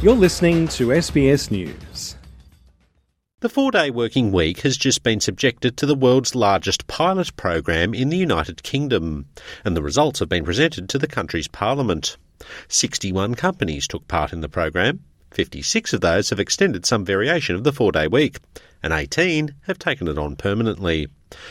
You're listening to SBS News. The four day working week has just been subjected to the world's largest pilot program in the United Kingdom, and the results have been presented to the country's parliament. 61 companies took part in the program. 56 of those have extended some variation of the four day week, and 18 have taken it on permanently.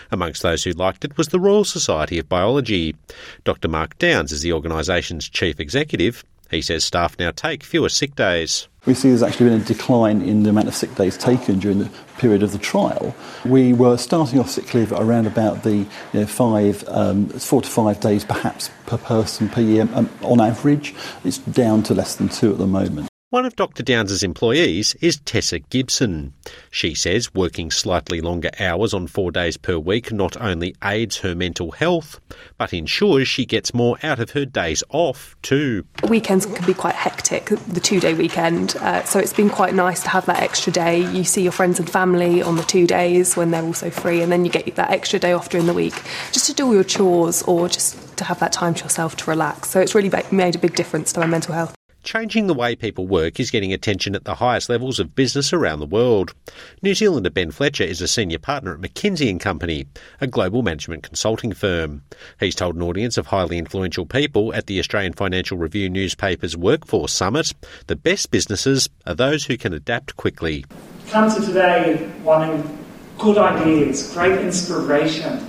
Amongst those who liked it was the Royal Society of Biology. Dr. Mark Downs is the organisation's chief executive. He says staff now take fewer sick days. We see there's actually been a decline in the amount of sick days taken during the period of the trial. We were starting off sick leave around about the you know, five, um, four to five days perhaps per person per year um, on average. It's down to less than two at the moment. One of Dr. Downs' employees is Tessa Gibson. She says working slightly longer hours on four days per week not only aids her mental health, but ensures she gets more out of her days off too. Weekends can be quite hectic, the two day weekend, uh, so it's been quite nice to have that extra day. You see your friends and family on the two days when they're also free, and then you get that extra day off during the week just to do all your chores or just to have that time to yourself to relax. So it's really made a big difference to my mental health. Changing the way people work is getting attention at the highest levels of business around the world. New Zealander Ben Fletcher is a senior partner at McKinsey and Company, a global management consulting firm. He's told an audience of highly influential people at the Australian Financial Review newspaper's Workforce Summit, the best businesses are those who can adapt quickly. Come to today wanting good ideas, great inspiration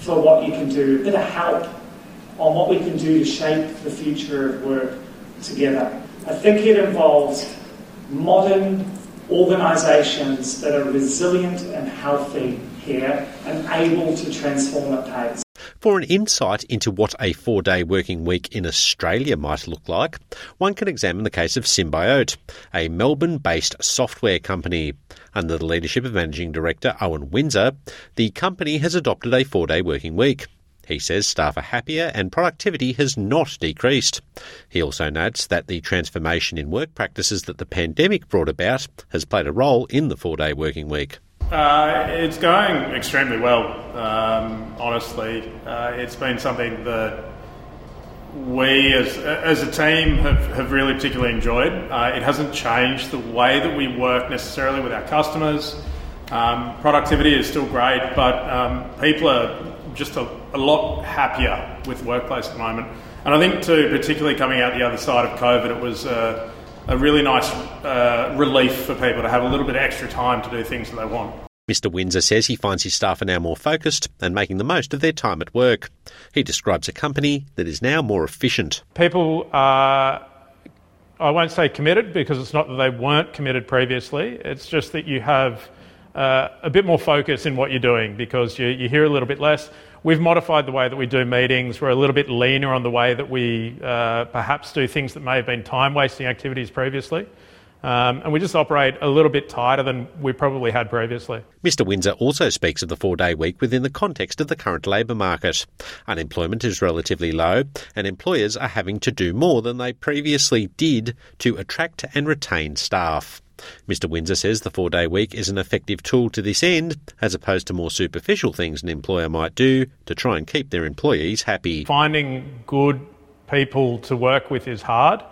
for what you can do, a bit of help on what we can do to shape the future of work together. I think it involves modern organisations that are resilient and healthy here and able to transform at pace. For an insight into what a four day working week in Australia might look like, one can examine the case of Symbiote, a Melbourne based software company. Under the leadership of Managing Director Owen Windsor, the company has adopted a four day working week. He says staff are happier and productivity has not decreased. He also notes that the transformation in work practices that the pandemic brought about has played a role in the four day working week. Uh, it's going extremely well, um, honestly. Uh, it's been something that we as, as a team have, have really particularly enjoyed. Uh, it hasn't changed the way that we work necessarily with our customers. Um, productivity is still great, but um, people are just a, a, lot happier with workplace at the moment. And I think, too, particularly coming out the other side of COVID, it was uh, a really nice uh, relief for people to have a little bit of extra time to do things that they want. Mr. Windsor says he finds his staff are now more focused and making the most of their time at work. He describes a company that is now more efficient. People are, I won't say committed because it's not that they weren't committed previously, it's just that you have uh, a bit more focus in what you're doing because you, you hear a little bit less. We've modified the way that we do meetings. We're a little bit leaner on the way that we uh, perhaps do things that may have been time wasting activities previously. Um, and we just operate a little bit tighter than we probably had previously. Mr. Windsor also speaks of the four day week within the context of the current labour market. Unemployment is relatively low, and employers are having to do more than they previously did to attract and retain staff. Mr. Windsor says the four day week is an effective tool to this end, as opposed to more superficial things an employer might do to try and keep their employees happy. Finding good people to work with is hard.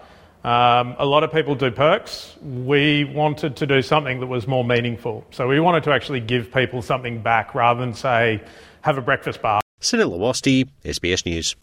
Um, a lot of people do perks. We wanted to do something that was more meaningful. So we wanted to actually give people something back rather than say, have a breakfast bar. Sunil Awasthi, SBS News.